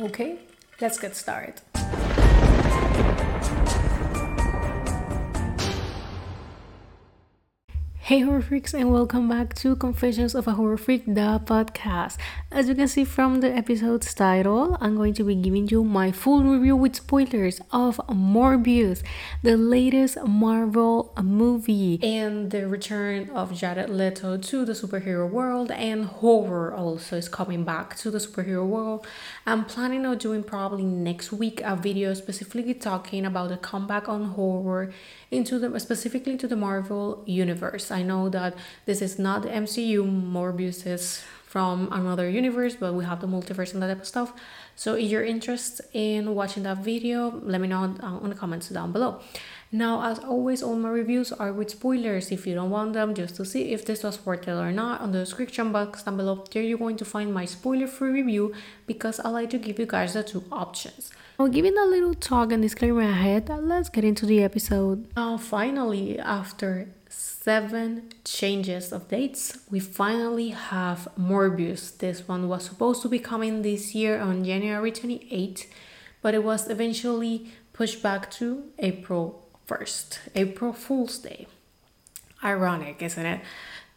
Okay, let's get started. Hey horror freaks and welcome back to Confessions of a Horror Freak, the podcast. As you can see from the episode's title, I'm going to be giving you my full review with spoilers of Morbius, the latest Marvel movie, and the return of Jared Leto to the superhero world, and horror also is coming back to the superhero world. I'm planning on doing probably next week a video specifically talking about the comeback on horror into the specifically to the Marvel universe. I know that this is not the MCU, Morbius is from another universe, but we have the multiverse and that type of stuff. So if you're interested in watching that video, let me know on uh, in the comments down below. Now, as always, all my reviews are with spoilers. If you don't want them, just to see if this was worth it or not, on the description box down below, there you're going to find my spoiler-free review because I like to give you guys the two options. Now, giving a little talk and disclaimer ahead, let's get into the episode. Now, finally, after seven changes of dates, we finally have Morbius. This one was supposed to be coming this year on January 28th, but it was eventually pushed back to April 1st, April Fool's Day. Ironic, isn't it?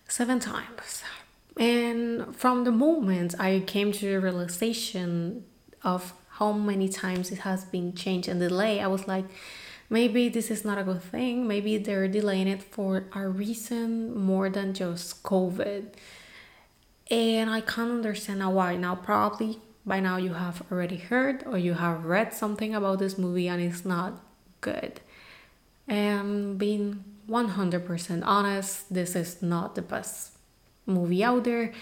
Seven times. And from the moment I came to the realization of how many times it has been changed and delayed, I was like, maybe this is not a good thing. Maybe they're delaying it for a reason more than just COVID. And I can't understand why. Now, probably by now you have already heard or you have read something about this movie and it's not good. And being 100% honest, this is not the best movie out there,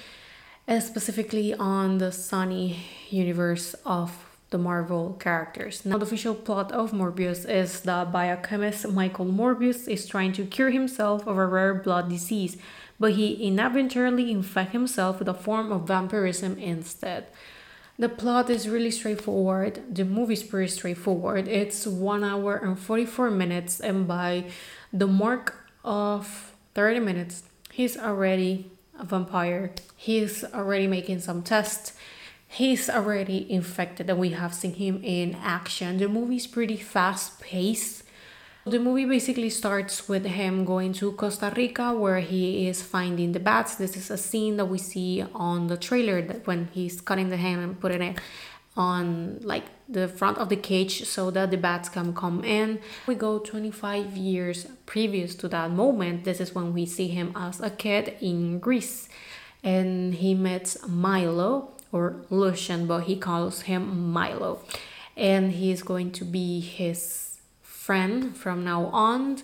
specifically on the Sony universe of the Marvel characters. Now, the official plot of Morbius is that biochemist Michael Morbius is trying to cure himself of a rare blood disease, but he inadvertently infects himself with a form of vampirism instead. The plot is really straightforward. The movie is pretty straightforward. It's one hour and 44 minutes, and by the mark of 30 minutes, he's already a vampire. He's already making some tests. He's already infected, and we have seen him in action. The movie is pretty fast paced the movie basically starts with him going to Costa Rica where he is finding the bats. This is a scene that we see on the trailer that when he's cutting the hand and putting it on like the front of the cage so that the bats can come in. We go 25 years previous to that moment. This is when we see him as a kid in Greece and he meets Milo or Lucien, but he calls him Milo. And he's going to be his friend from now on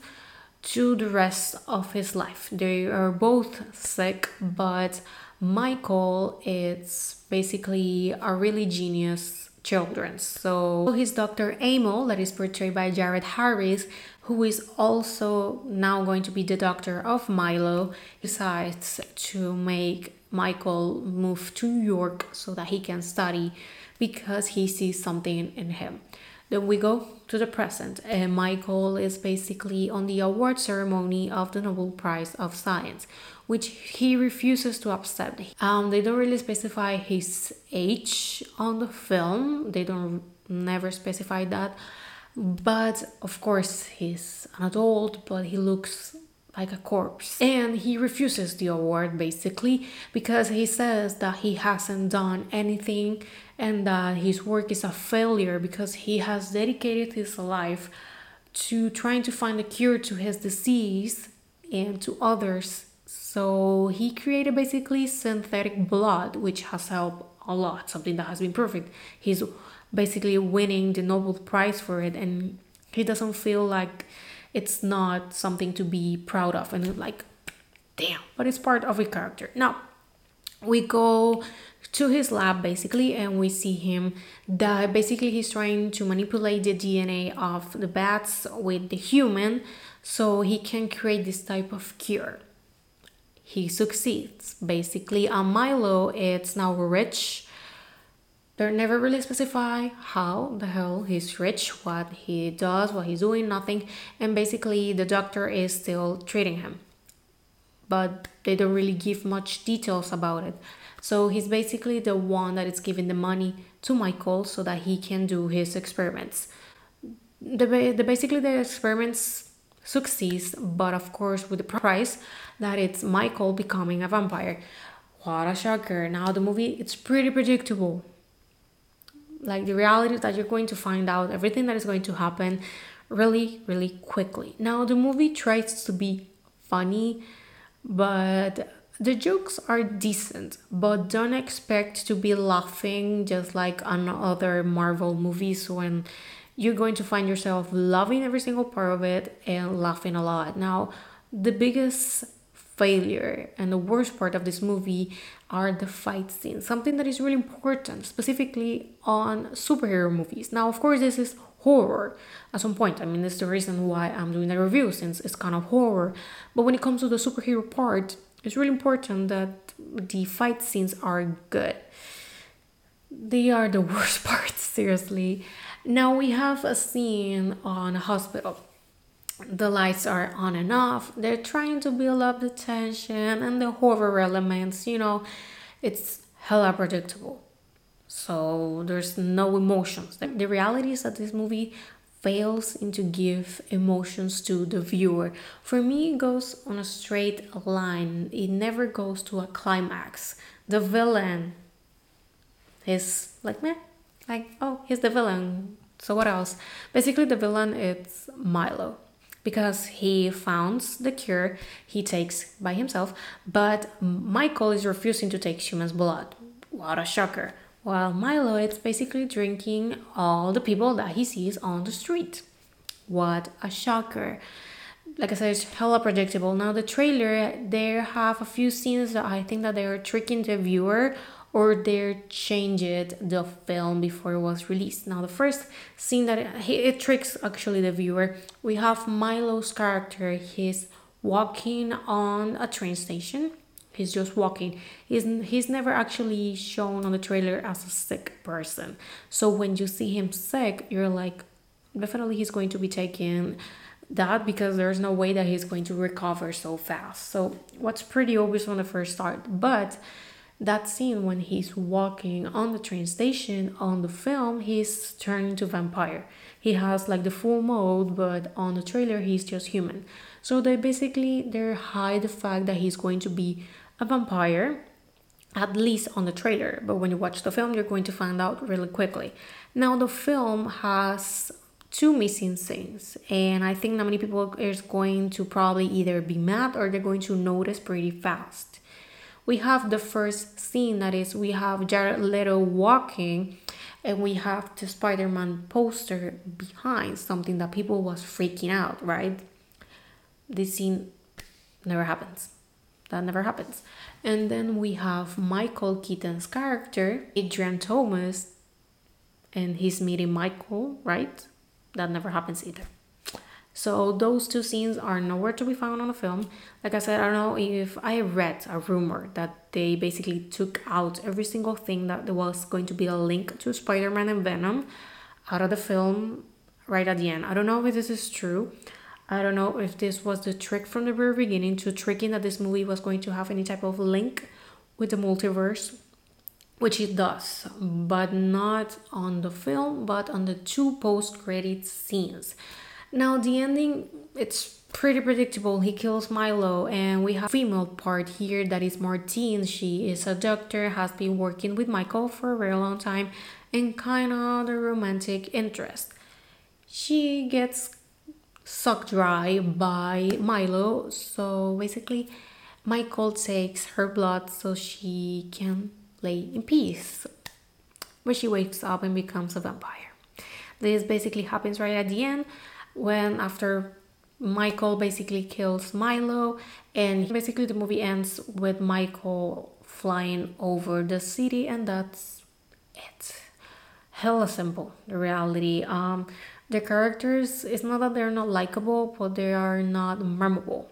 to the rest of his life. They are both sick, but Michael is basically a really genius children. So his Dr. Emil, that is portrayed by Jared Harris, who is also now going to be the doctor of Milo, decides to make Michael move to New York so that he can study because he sees something in him. Then we go to the present. And Michael is basically on the award ceremony of the Nobel Prize of Science, which he refuses to accept. Um, they don't really specify his age on the film. They don't never specify that. But of course, he's an adult, but he looks like a corpse. And he refuses the award basically because he says that he hasn't done anything and that his work is a failure because he has dedicated his life to trying to find a cure to his disease and to others. So he created basically synthetic blood, which has helped a lot, something that has been perfect. He's basically winning the Nobel Prize for it, and he doesn't feel like it's not something to be proud of. And like damn but it's part of a character. Now we go to his lab basically and we see him that basically he's trying to manipulate the dna of the bats with the human so he can create this type of cure. He succeeds. Basically and milo it's now rich they never really specify how the hell he's rich, what he does, what he's doing, nothing. And basically, the doctor is still treating him. But they don't really give much details about it. So he's basically the one that is giving the money to Michael so that he can do his experiments. The, the basically the experiments succeeds, but of course with the price that it's Michael becoming a vampire. What a shocker. Now the movie it's pretty predictable. Like the reality that you're going to find out everything that is going to happen really, really quickly. Now the movie tries to be funny, but the jokes are decent, but don't expect to be laughing just like on other Marvel movies when you're going to find yourself loving every single part of it and laughing a lot. Now, the biggest failure and the worst part of this movie are the fight scenes, something that is really important, specifically on superhero movies. Now, of course, this is horror at some point. I mean, that's the reason why I'm doing the review since it's kind of horror. But when it comes to the superhero part, it's really important that the fight scenes are good. They are the worst parts, seriously. Now we have a scene on a hospital. The lights are on and off. They're trying to build up the tension and the horror elements. You know, it's hella predictable. So there's no emotions. The reality is that this movie fails into give emotions to the viewer. For me, it goes on a straight line. It never goes to a climax. The villain is like meh like oh he's the villain so what else basically the villain is milo because he founds the cure he takes by himself but michael is refusing to take human's blood. What a shocker. While milo is basically drinking all the people that he sees on the street. What a shocker. Like I said, it's hella predictable. Now the trailer, there have a few scenes that I think that they are tricking the viewer or they changed the film before it was released. Now, the first scene that it, it tricks actually the viewer, we have Milo's character. He's walking on a train station. He's just walking. He's, he's never actually shown on the trailer as a sick person. So when you see him sick, you're like, definitely he's going to be taking that because there's no way that he's going to recover so fast. So what's pretty obvious on the first start, but that scene when he's walking on the train station on the film he's turned into vampire. He has like the full mode but on the trailer he's just human. So they basically they hide the fact that he's going to be a vampire at least on the trailer. But when you watch the film you're going to find out really quickly. Now the film has two missing scenes and i think that many people is going to probably either be mad or they're going to notice pretty fast we have the first scene that is we have Jared Leto walking and we have the Spider-Man poster behind something that people was freaking out, right? This scene never happens. That never happens. And then we have Michael Keaton's character, Adrian Thomas, and he's meeting Michael, right? That never happens either. So those two scenes are nowhere to be found on the film. Like I said, I don't know if I read a rumor that they basically took out every single thing that there was going to be a link to Spider-Man and Venom out of the film right at the end. I don't know if this is true. I don't know if this was the trick from the very beginning to tricking that this movie was going to have any type of link with the multiverse, which it does, but not on the film, but on the two post-credit scenes. Now the ending it's pretty predictable. He kills Milo and we have female part here that is Martine. She is a doctor, has been working with Michael for a very long time and kind of the romantic interest. She gets sucked dry by Milo, so basically Michael takes her blood so she can lay in peace. But she wakes up and becomes a vampire. This basically happens right at the end when after Michael basically kills Milo, and basically the movie ends with Michael flying over the city, and that's it. Hella simple, the reality. Um, the characters, it's not that they're not likable, but they are not memorable.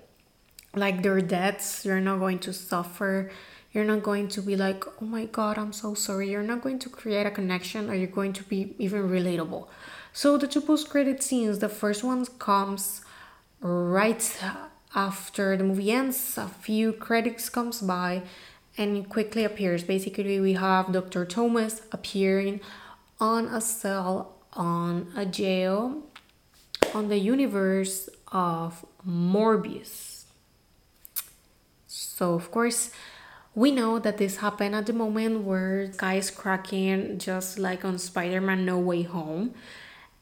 Like their deaths, you're not going to suffer. You're not going to be like, oh my god, I'm so sorry. You're not going to create a connection, or you're going to be even relatable. So the two post-credit scenes, the first one comes right after the movie ends. A few credits comes by, and quickly appears. Basically, we have Dr. Thomas appearing on a cell on a jail on the universe of Morbius. So, of course, we know that this happened at the moment where sky is cracking, just like on Spider Man No Way Home.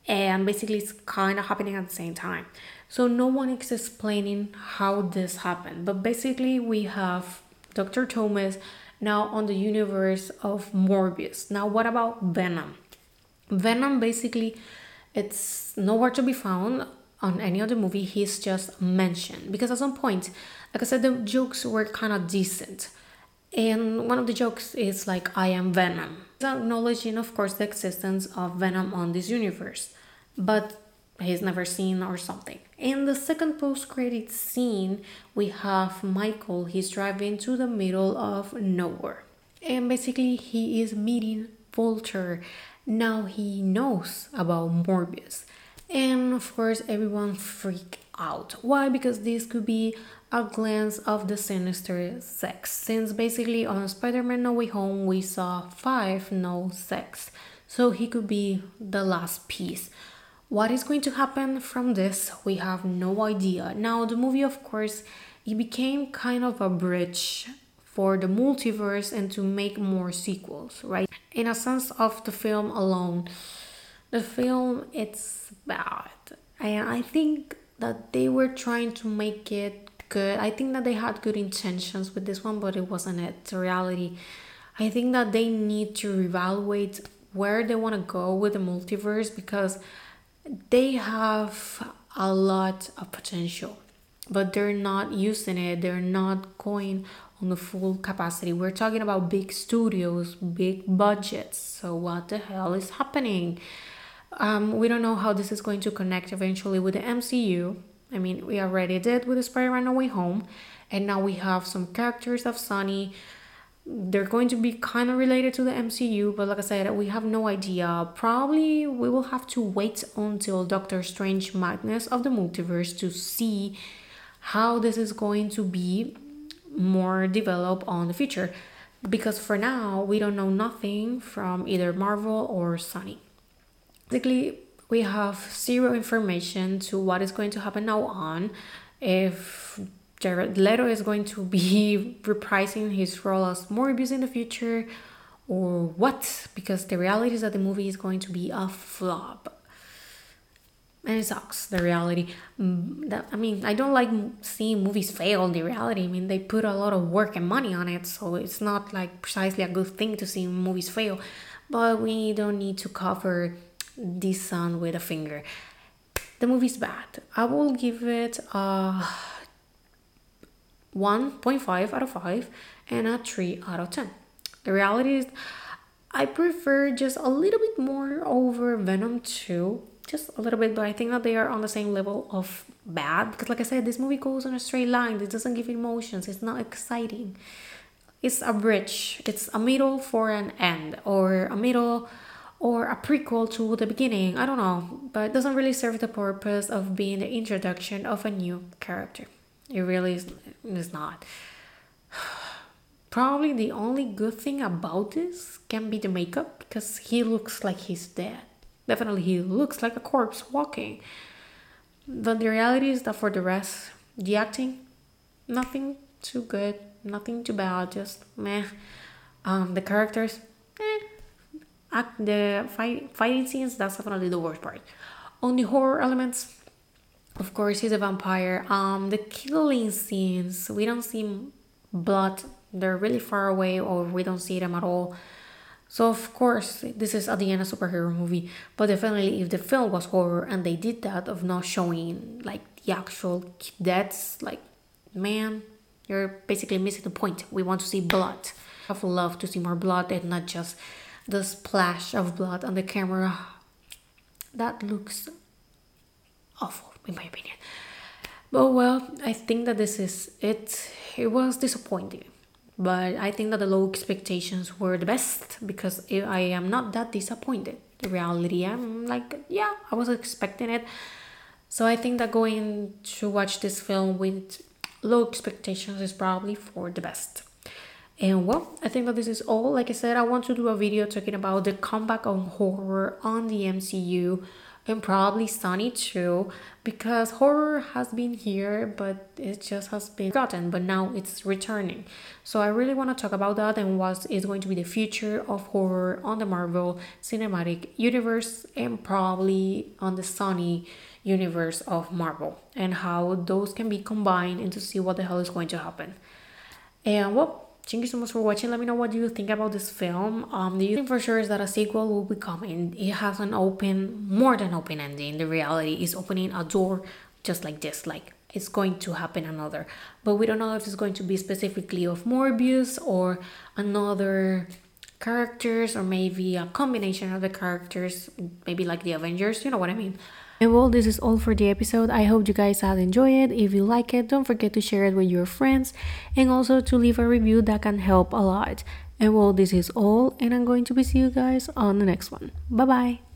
And basically, it's kind of happening at the same time. So, no one is explaining how this happened. But basically, we have Dr. Thomas now on the universe of Morbius. Now, what about Venom? Venom basically it's nowhere to be found on any other movie. He's just mentioned because at some point, like I said, the jokes were kind of decent. And one of the jokes is like, I am Venom. Acknowledging, of course, the existence of Venom on this universe, but he's never seen or something. In the second post credit scene, we have Michael. He's driving to the middle of nowhere. And basically, he is meeting Vulture now he knows about Morbius. And of course, everyone freaked out. Why? Because this could be a glance of the Sinister Six, Since basically on Spider Man No Way Home, we saw five no sex. So he could be the last piece. What is going to happen from this? We have no idea. Now, the movie, of course, it became kind of a bridge for the multiverse and to make more sequels, right? In a sense of the film alone, the film it's bad. And I think that they were trying to make it good. I think that they had good intentions with this one, but it wasn't it. Reality. I think that they need to reevaluate where they want to go with the multiverse because they have a lot of potential but they're not using it they're not going on the full capacity. We're talking about big studios, big budgets. So what the hell is happening? Um, we don't know how this is going to connect eventually with the MCU. I mean, we already did with Spider-Man No Way Home, and now we have some characters of Sony. They're going to be kind of related to the MCU, but like I said, we have no idea. Probably we will have to wait until Doctor Strange Madness of the Multiverse to see how this is going to be more developed on the future because for now we don't know nothing from either Marvel or Sony. Basically, we have zero information to what is going to happen now on. If Jared Leto is going to be reprising his role as Morbius in the future, or what? Because the reality is that the movie is going to be a flop and it sucks the reality mm, that i mean i don't like seeing movies fail the reality i mean they put a lot of work and money on it so it's not like precisely a good thing to see movies fail but we don't need to cover this sun with a finger the movie's bad i will give it a 1.5 out of 5 and a 3 out of 10 the reality is i prefer just a little bit more over venom 2 just a little bit, but I think that they are on the same level of bad. Because, like I said, this movie goes on a straight line. It doesn't give emotions. It's not exciting. It's a bridge. It's a middle for an end, or a middle, or a prequel to the beginning. I don't know, but it doesn't really serve the purpose of being the introduction of a new character. It really is, is not. Probably the only good thing about this can be the makeup because he looks like he's dead. Definitely, he looks like a corpse walking. But the reality is that for the rest, the acting, nothing too good, nothing too bad, just meh. Um, the characters, eh. Act, the fight, fighting scenes, that's definitely the worst part. On the horror elements, of course, he's a vampire. Um, the killing scenes, we don't see blood. They're really far away, or we don't see them at all. So of course, this is at the end a superhero movie, but definitely if the film was horror and they did that of not showing like the actual deaths, like man, you're basically missing the point. We want to see blood. I would love to see more blood and not just the splash of blood on the camera. That looks awful in my opinion. But well, I think that this is it. It was disappointing but I think that the low expectations were the best because I am not that disappointed. The reality, I'm like, yeah, I was expecting it. So I think that going to watch this film with low expectations is probably for the best. And well, I think that this is all. Like I said, I want to do a video talking about the comeback on horror on the MCU and probably Sony too, because horror has been here, but it just has been forgotten, but now it's returning. So I really want to talk about that and what is going to be the future of horror on the Marvel Cinematic Universe and probably on the Sony universe of Marvel and how those can be combined and to see what the hell is going to happen. And well, thank you so much for watching. Let me know what you think about this film. Um the thing for sure is that a sequel will be coming it has an open more than open ending. The reality is opening a door just like this like it's going to happen another. But we don't know if it's going to be specifically of morbius or another characters or maybe a combination of the characters maybe like the avengers you know what i mean and well, this is all for the episode. I hope you guys have enjoyed it. If you like it, don't forget to share it with your friends and also to leave a review that can help a lot. And well, this is all, and I'm going to be see you guys on the next one. Bye bye.